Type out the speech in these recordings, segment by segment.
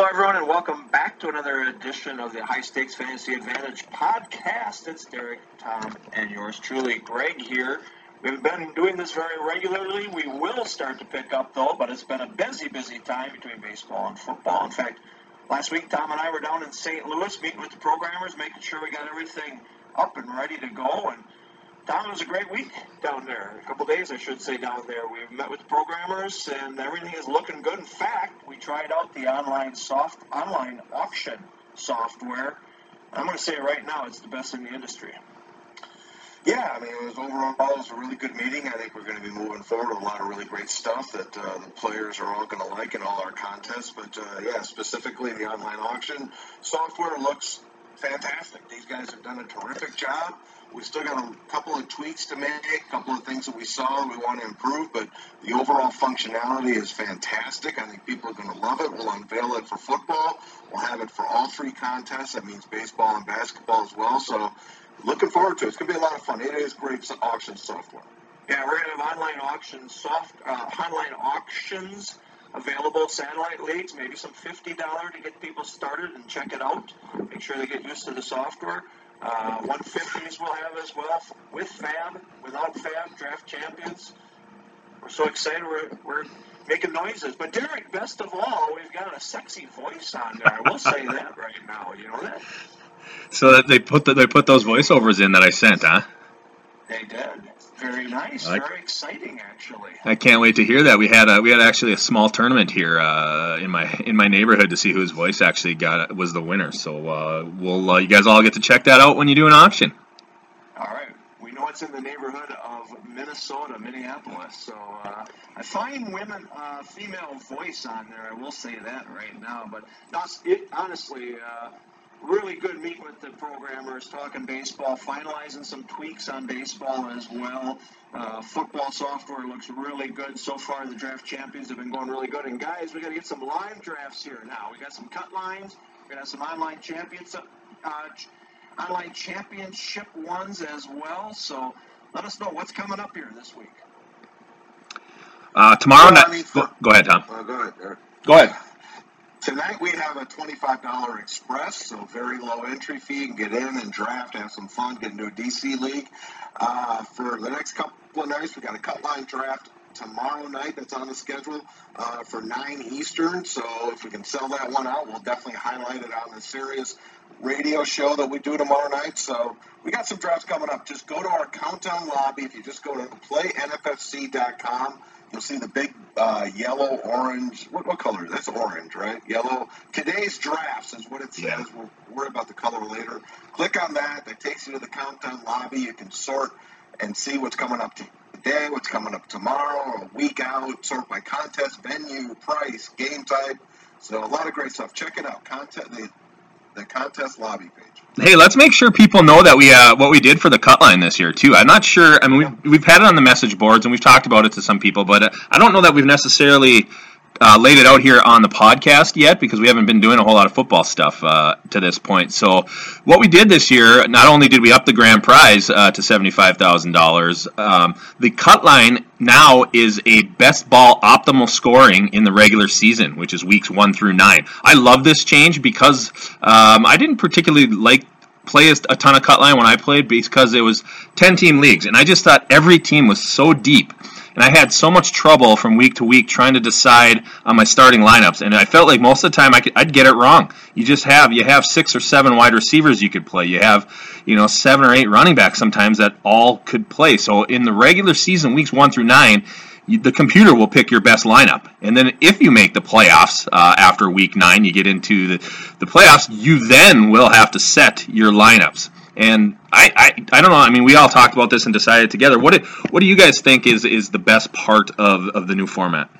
Hello, everyone, and welcome back to another edition of the High Stakes Fantasy Advantage podcast. It's Derek, Tom, and yours truly, Greg here. We've been doing this very regularly. We will start to pick up, though, but it's been a busy, busy time between baseball and football. In fact, last week, Tom and I were down in St. Louis meeting with the programmers, making sure we got everything up and ready to go. And Tom, it was a great week down there. A couple days, I should say, down there. We've met with programmers, and everything is looking good. In fact, we tried out the online soft online auction software. I'm going to say right now, it's the best in the industry. Yeah, I mean, it was overall it was a really good meeting. I think we're going to be moving forward with a lot of really great stuff that uh, the players are all going to like in all our contests. But uh, yeah, specifically the online auction software looks fantastic. These guys have done a terrific job. We still got a couple of tweaks to make, a couple of things that we saw we want to improve, but the overall functionality is fantastic. I think people are going to love it. We'll unveil it for football. We'll have it for all three contests. That means baseball and basketball as well. So looking forward to it. It's going to be a lot of fun. It is great auction software. Yeah, we're going to have online auction soft uh, online auctions available satellite leads, maybe some $50 to get people started and check it out. Make sure they get used to the software. Uh, 150s we'll have as well with Fab, without Fab, draft champions. We're so excited. We're, we're making noises. But Derek, best of all, we've got a sexy voice on there. I will say that right now. You know that? So they put the, they put those voiceovers in that I sent, huh? They did. Very nice. I- Very exciting, actually. I can't wait to hear that. We had a, we had actually a small tournament here uh, in my in my neighborhood to see whose voice actually got was the winner. So uh, we'll uh, you guys all get to check that out when you do an auction. All right. We know it's in the neighborhood of Minnesota, Minneapolis. So uh, I find women, uh, female voice on there. I will say that right now. But it, honestly, uh, really good meeting with the programmers, talking baseball, finalizing some tweaks on baseball as well. Uh, football software looks really good so far. The draft champions have been going really good. And guys, we got to get some live drafts here now. We got some cut lines. We got some online champions, uh, ch- online championship ones as well. So let us know what's coming up here this week. Uh, tomorrow I night. mean, Go, go ahead, Tom. Uh, go ahead, Eric. Go ahead. Tonight we have a $25 express, so very low entry fee. You can get in and draft, have some fun, get into a DC league. Uh, for the next couple of nights, we got a cut line draft tomorrow night that's on the schedule uh, for 9 Eastern. So if we can sell that one out, we'll definitely highlight it on the Sirius radio show that we do tomorrow night. So we got some drafts coming up. Just go to our countdown lobby. If you just go to playnffc.com, you'll see the big uh, yellow, orange. What, what color? That's orange, right? Yellow. Today's drafts is what it says. Yeah. We'll worry about the color later. Click on that. That takes you to the countdown lobby. You can sort and see what's coming up today, what's coming up tomorrow, a week out, sort by contest, venue, price, game type. So a lot of great stuff. Check it out. Contest the the contest lobby page. Hey, let's make sure people know that we uh, what we did for the cut line this year too. I'm not sure. I mean, we've, we've had it on the message boards and we've talked about it to some people, but uh, I don't know that we've necessarily uh, laid it out here on the podcast yet because we haven't been doing a whole lot of football stuff uh, to this point. So, what we did this year, not only did we up the grand prize uh, to seventy-five thousand dollars, um, the cut line now is a best ball optimal scoring in the regular season, which is weeks one through nine. I love this change because um, I didn't particularly like play a ton of cut line when I played because it was 10 team leagues and I just thought every team was so deep and I had so much trouble from week to week trying to decide on my starting lineups and I felt like most of the time I could, I'd get it wrong. You just have you have six or seven wide receivers you could play. You have you know seven or eight running backs sometimes that all could play. So in the regular season weeks 1 through 9 the computer will pick your best lineup. And then if you make the playoffs uh, after week nine, you get into the, the playoffs, you then will have to set your lineups. And I, I, I don't know. I mean, we all talked about this and decided together. What do, what do you guys think is, is the best part of, of the new format?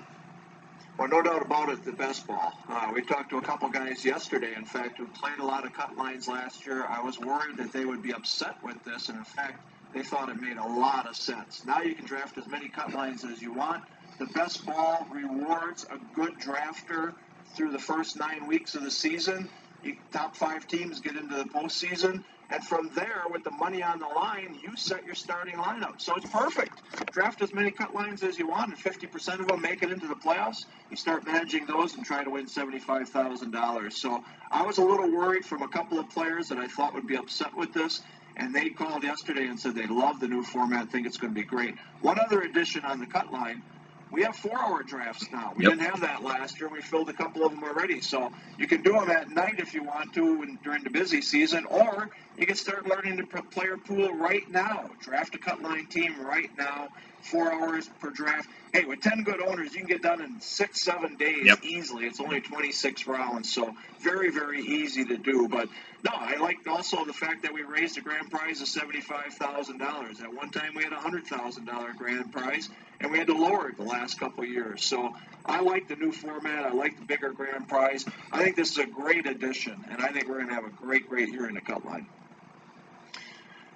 Well, no doubt about it, the best ball. Uh, we talked to a couple guys yesterday, in fact, who played a lot of cut lines last year. I was worried that they would be upset with this, and in fact, they thought it made a lot of sense. Now you can draft as many cut lines as you want. The best ball rewards a good drafter through the first nine weeks of the season. You, top five teams get into the postseason. And from there, with the money on the line, you set your starting lineup. So it's perfect. Draft as many cut lines as you want, and 50% of them make it into the playoffs. You start managing those and try to win $75,000. So I was a little worried from a couple of players that I thought would be upset with this. And they called yesterday and said they love the new format, think it's going to be great. One other addition on the cut line we have four hour drafts now. We yep. didn't have that last year. We filled a couple of them already. So you can do them at night if you want to and during the busy season, or you can start learning the player pool right now. Draft a cut line team right now. Four hours per draft. Hey, with 10 good owners, you can get done in six, seven days yep. easily. It's only 26 rounds, so very, very easy to do. But no, I like also the fact that we raised the grand prize to $75,000. At one time, we had a $100,000 grand prize, and we had to lower it the last couple years. So I like the new format. I like the bigger grand prize. I think this is a great addition, and I think we're going to have a great, great year in the cut line.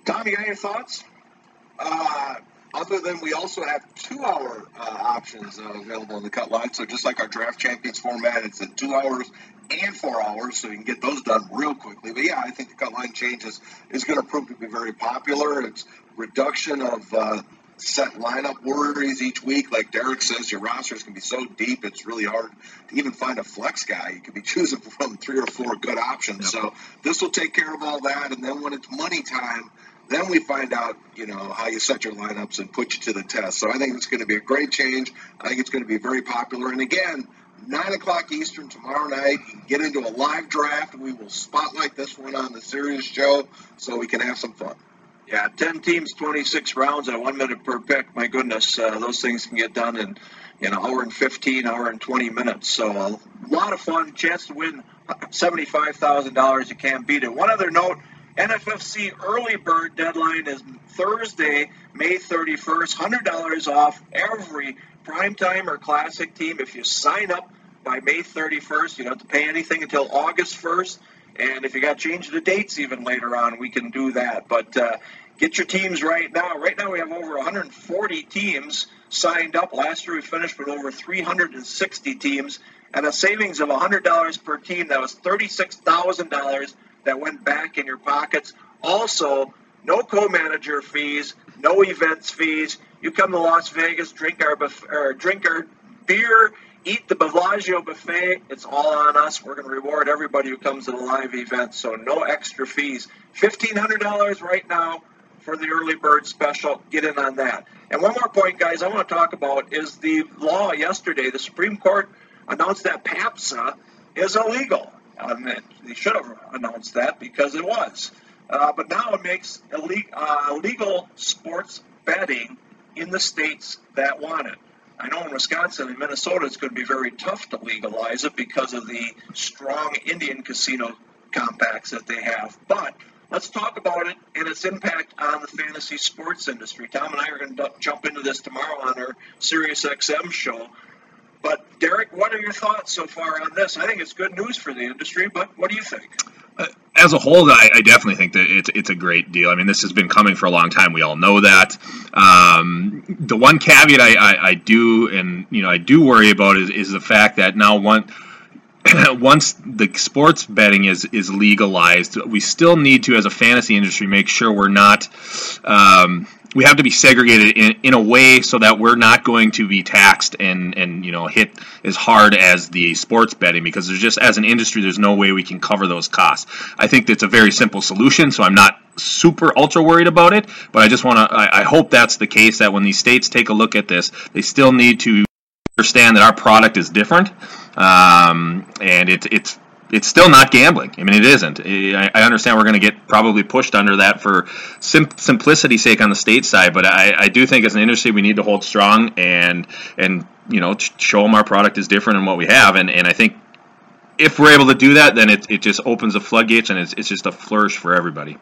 Tommy, you got any thoughts? Uh, other than we also have two-hour uh, options uh, available in the cut line. So just like our draft champions format, it's at two hours and four hours, so you can get those done real quickly. But yeah, I think the cut line changes is going to prove to be very popular. It's reduction of uh, set lineup worries each week. Like Derek says, your rosters can be so deep, it's really hard to even find a flex guy. You could be choosing from three or four good options. Yep. So this will take care of all that. And then when it's money time, then we find out, you know, how you set your lineups and put you to the test. So I think it's going to be a great change. I think it's going to be very popular. And again, nine o'clock Eastern tomorrow night. You can get into a live draft. We will spotlight this one on the Sirius show so we can have some fun. Yeah, 10 teams, 26 rounds at one minute per pick. My goodness, uh, those things can get done in, in an hour and 15, hour and 20 minutes. So a lot of fun. Chance to win $75,000. You can't beat it. One other note NFFC early bird deadline is Thursday, May 31st. $100 off every primetime or classic team. If you sign up by May 31st, you don't have to pay anything until August 1st. And if you got change the dates even later on, we can do that. But uh, get your teams right now. Right now, we have over 140 teams signed up. Last year, we finished with over 360 teams and a savings of $100 per team. That was $36,000 that went back in your pockets. Also, no co-manager fees, no events fees. You come to Las Vegas, drink our or drink our beer, eat the Bellagio buffet. It's all on us. We're going to reward everybody who comes to the live event, so no extra fees. $1,500 right now for the early bird special. Get in on that. And one more point, guys, I want to talk about is the law yesterday. The Supreme Court announced that PAPSA is illegal. Um, they should have announced that because it was. Uh, but now it makes illegal, uh, sports betting in the states that want it. I know in Wisconsin and Minnesota it's going to be very tough to legalize it because of the strong Indian casino compacts that they have. But let's talk about it and its impact on the fantasy sports industry. Tom and I are going to jump into this tomorrow on our Sirius XM show. But Derek, what are your thoughts so far on this? I think it's good news for the industry, but what do you think? Uh, as a whole, I, I, definitely think that it's it's a great deal. I mean, this has been coming for a long time. We all know that. Um, the one caveat I, I, I, do and you know I do worry about is, is the fact that now one once the sports betting is is legalized, we still need to, as a fantasy industry, make sure we're not. Um, we have to be segregated in, in a way so that we're not going to be taxed and, and you know hit as hard as the sports betting because there's just as an industry there's no way we can cover those costs. I think that's a very simple solution, so I'm not super ultra worried about it, but I just want to I, I hope that's the case that when these states take a look at this, they still need to understand that our product is different, um, and it, it's it's still not gambling. I mean, it isn't. I, understand we're going to get probably pushed under that for sim- simplicity's sake on the state side, but I, I, do think as an industry we need to hold strong and and you know show them our product is different than what we have, and, and I think if we're able to do that, then it, it just opens the floodgates and it's, it's just a flourish for everybody.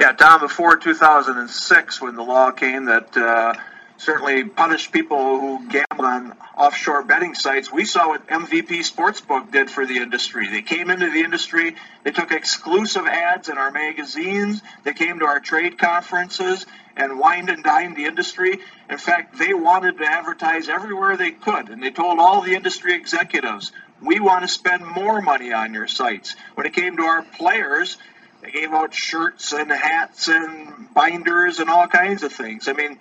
Yeah, Tom, before 2006, when the law came that uh, certainly punish people who gamble on offshore betting sites. We saw what MVP Sportsbook did for the industry. They came into the industry, they took exclusive ads in our magazines, they came to our trade conferences and wined and dined the industry. In fact, they wanted to advertise everywhere they could, and they told all the industry executives, we want to spend more money on your sites. When it came to our players, they gave out shirts and hats and binders and all kinds of things. I mean,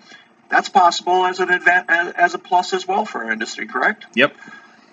that's possible as an advan- as a plus as well for our industry, correct? Yep.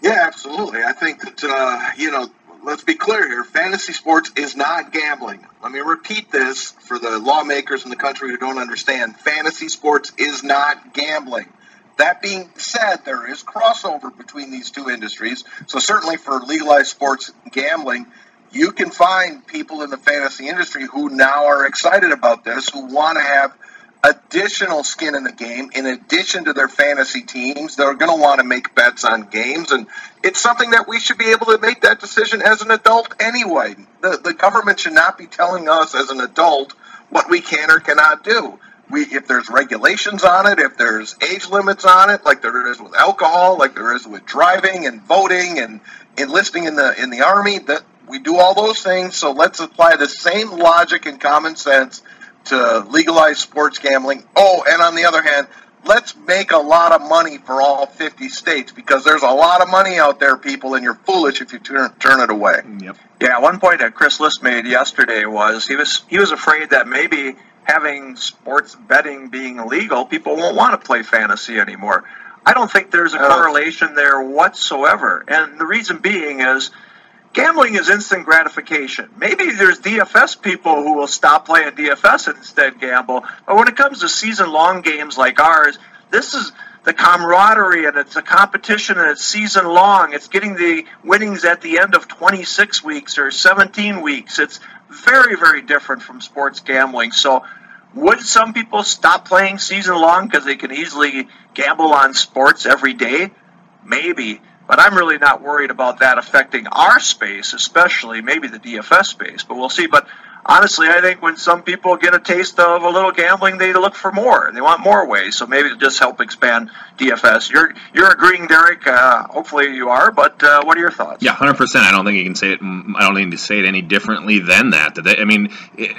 Yeah, absolutely. I think that uh, you know, let's be clear here. Fantasy sports is not gambling. Let me repeat this for the lawmakers in the country who don't understand. Fantasy sports is not gambling. That being said, there is crossover between these two industries. So certainly for legalized sports gambling, you can find people in the fantasy industry who now are excited about this, who want to have additional skin in the game in addition to their fantasy teams. They're going to want to make bets on games, and it's something that we should be able to make that decision as an adult anyway. The, the government should not be telling us as an adult what we can or cannot do. We, if there's regulations on it, if there's age limits on it, like there is with alcohol, like there is with driving and voting and enlisting in the in the army, that we do all those things. So let's apply the same logic and common sense to legalize sports gambling. Oh, and on the other hand, let's make a lot of money for all 50 states because there's a lot of money out there, people, and you're foolish if you turn, turn it away. Yep. Yeah, one point that Chris Liss made yesterday was he was he was afraid that maybe having sports betting being illegal, people won't want to play fantasy anymore. I don't think there's a oh. correlation there whatsoever, and the reason being is Gambling is instant gratification. Maybe there's DFS people who will stop playing DFS and instead gamble. But when it comes to season long games like ours, this is the camaraderie and it's a competition and it's season long. It's getting the winnings at the end of 26 weeks or 17 weeks. It's very, very different from sports gambling. So, would some people stop playing season long because they can easily gamble on sports every day? Maybe. But I'm really not worried about that affecting our space, especially maybe the DFS space. But we'll see. But honestly, I think when some people get a taste of a little gambling, they look for more and they want more ways. So maybe just help expand DFS. You're you're agreeing, Derek. Uh, hopefully you are. But uh, what are your thoughts? Yeah, hundred percent. I don't think you can say it. I don't need to say it any differently than that. I mean,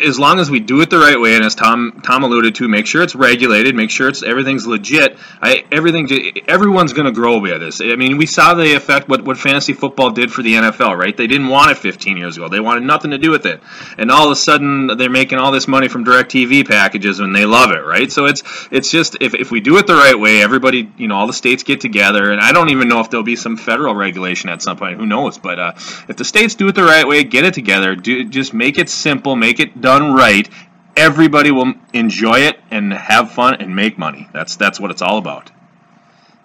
as long as we do it the right way, and as Tom Tom alluded to, make sure it's regulated, make sure it's everything's legit. I, everything, everyone's going to grow by this. I mean, we saw the effect what what fantasy football did for the NFL. Right? They didn't want it 15 years ago. They wanted nothing to do with it, and all of a sudden they're making all this money from DirecTV packages, and they love it. Right? So it's it's just if if we do it the right way, everybody you know, all the states get together, and I don't even know if there'll be some federal regulation at some point. Who knows? But uh, if the states do it the right way, get it together, do just make it simple, make it done right. Everybody will enjoy it and have fun and make money. That's that's what it's all about.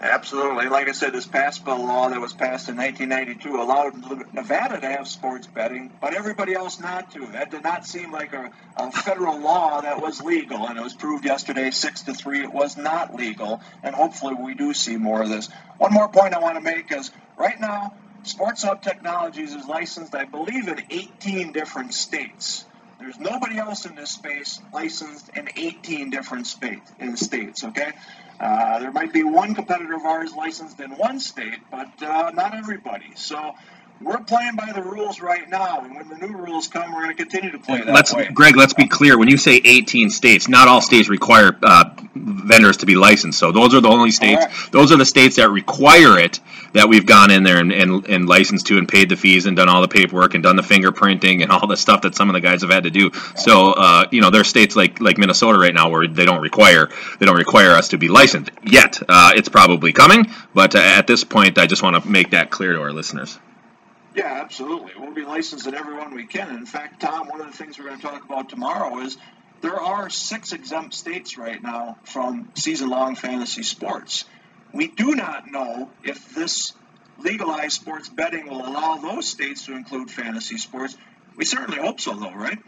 Absolutely. Like I said, this PASPA law that was passed in 1992 allowed Nevada to have sports betting, but everybody else not to. That did not seem like a, a federal law that was legal, and it was proved yesterday, six to three, it was not legal. And hopefully, we do see more of this. One more point I want to make is right now, Sports Hub Technologies is licensed, I believe, in 18 different states. There's nobody else in this space licensed in 18 different. In states, okay. Uh, there might be one competitor of ours licensed in one state, but uh, not everybody. So we're playing by the rules right now, and when the new rules come, we're going to continue to play that let's, way. Greg, let's be clear. When you say 18 states, not all states require uh, vendors to be licensed. So those are the only states. Right. Those are the states that require it that we've gone in there and, and, and licensed to and paid the fees and done all the paperwork and done the fingerprinting and all the stuff that some of the guys have had to do. So uh, you know, there are states like like Minnesota right now where they don't require they don't require us to be licensed yet. Uh, it's probably coming, but uh, at this point, I just want to make that clear to our listeners. Yeah, absolutely. We'll be licensed in everyone we can. In fact, Tom, one of the things we're going to talk about tomorrow is there are six exempt states right now from season long fantasy sports. We do not know if this legalized sports betting will allow those states to include fantasy sports. We certainly hope so, though, right?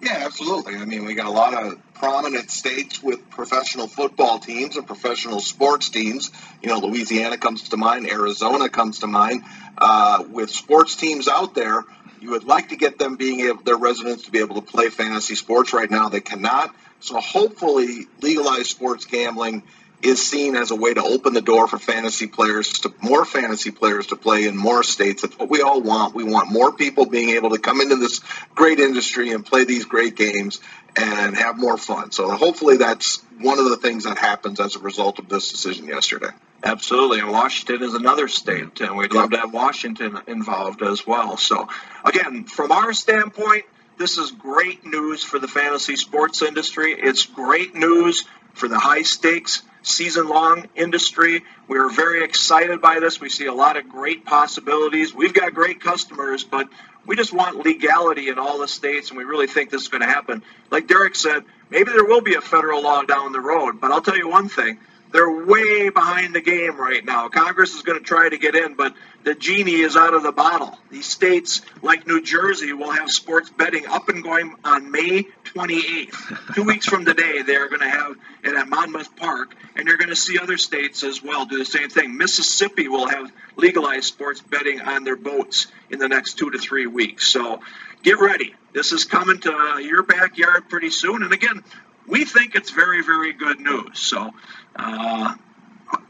Yeah, absolutely. I mean, we got a lot of prominent states with professional football teams and professional sports teams. You know, Louisiana comes to mind, Arizona comes to mind. Uh, with sports teams out there, you would like to get them being able, their residents to be able to play fantasy sports. Right now, they cannot. So hopefully, legalized sports gambling is seen as a way to open the door for fantasy players to more fantasy players to play in more states. That's what we all want. We want more people being able to come into this great industry and play these great games and have more fun. So hopefully that's one of the things that happens as a result of this decision yesterday. Absolutely, and Washington is another state, and we'd love to have Washington involved as well. So, again, from our standpoint, this is great news for the fantasy sports industry. It's great news for the high stakes season long industry. We are very excited by this. We see a lot of great possibilities. We've got great customers, but we just want legality in all the states, and we really think this is going to happen. Like Derek said, maybe there will be a federal law down the road, but I'll tell you one thing they're way behind the game right now. Congress is going to try to get in, but the genie is out of the bottle. These states, like New Jersey, will have sports betting up and going on May 28th. Two weeks from today, they're going to have it at Monmouth Park, and you're going to see other states as well do the same thing. Mississippi will have legalized sports betting on their boats in the next two to three weeks. So get ready. This is coming to your backyard pretty soon. And again, we think it's very, very good news. So, uh,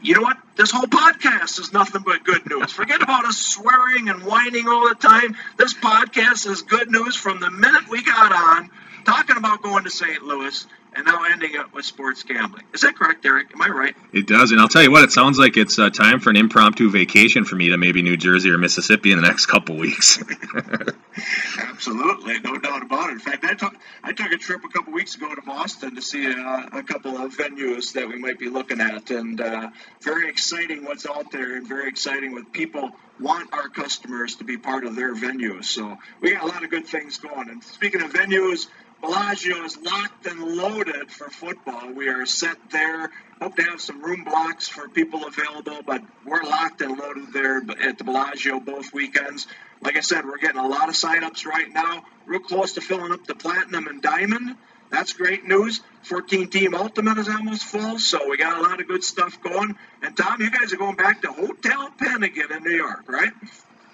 you know what? This whole podcast is nothing but good news. Forget about us swearing and whining all the time. This podcast is good news from the minute we got on talking about going to St. Louis and now ending up with sports gambling. Is that correct, Derek? Am I right? It does, and I'll tell you what, it sounds like it's uh, time for an impromptu vacation for me to maybe New Jersey or Mississippi in the next couple weeks. Absolutely, no doubt about it. In fact, I took I took a trip a couple weeks ago to Boston to see a, a couple of venues that we might be looking at, and uh, very exciting what's out there, and very exciting what people want our customers to be part of their venues. So we got a lot of good things going. And speaking of venues, Bellagio is locked and loaded for football. We are set there. Hope to have some room blocks for people available, but we're locked and loaded there at the Bellagio both weekends. Like I said, we're getting a lot of signups right now. Real close to filling up the Platinum and Diamond. That's great news. 14 team Ultimate is almost full, so we got a lot of good stuff going. And Tom, you guys are going back to Hotel Penn again in New York, right?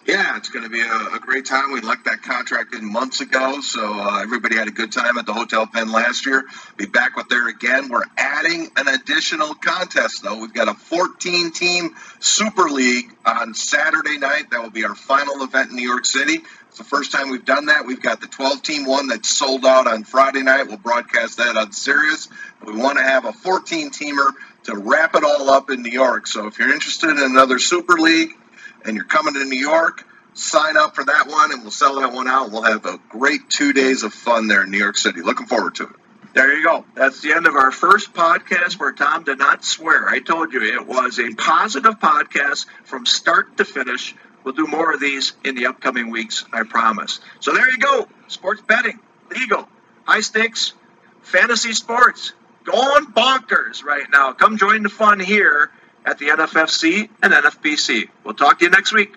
Yeah, it's going to be a, a, great time. We let that contract in months ago, so uh, everybody had a good time at the Hotel Penn last year. Be back with there again. We're adding an additional contest, though. We've got a 14 team Super League on Saturday night. That will be our final event in New York City. It's the first time we've done that. We've got the 12 team one that's sold out on Friday night. We'll broadcast that on Sirius. We want to have a 14 teamer to wrap it all up in New York. So if you're interested in another Super League, and you're coming to New York, sign up for that one and we'll sell that one out. We'll have a great two days of fun there in New York City. Looking forward to it. There you go. That's the end of our first podcast where Tom did not swear. I told you it was a positive podcast from start to finish. We'll do more of these in the upcoming weeks, I promise. So there you go. Sports betting, legal, high stakes, fantasy sports, going bonkers right now. Come join the fun here at the NFFC and NFBC. We'll talk to you next week.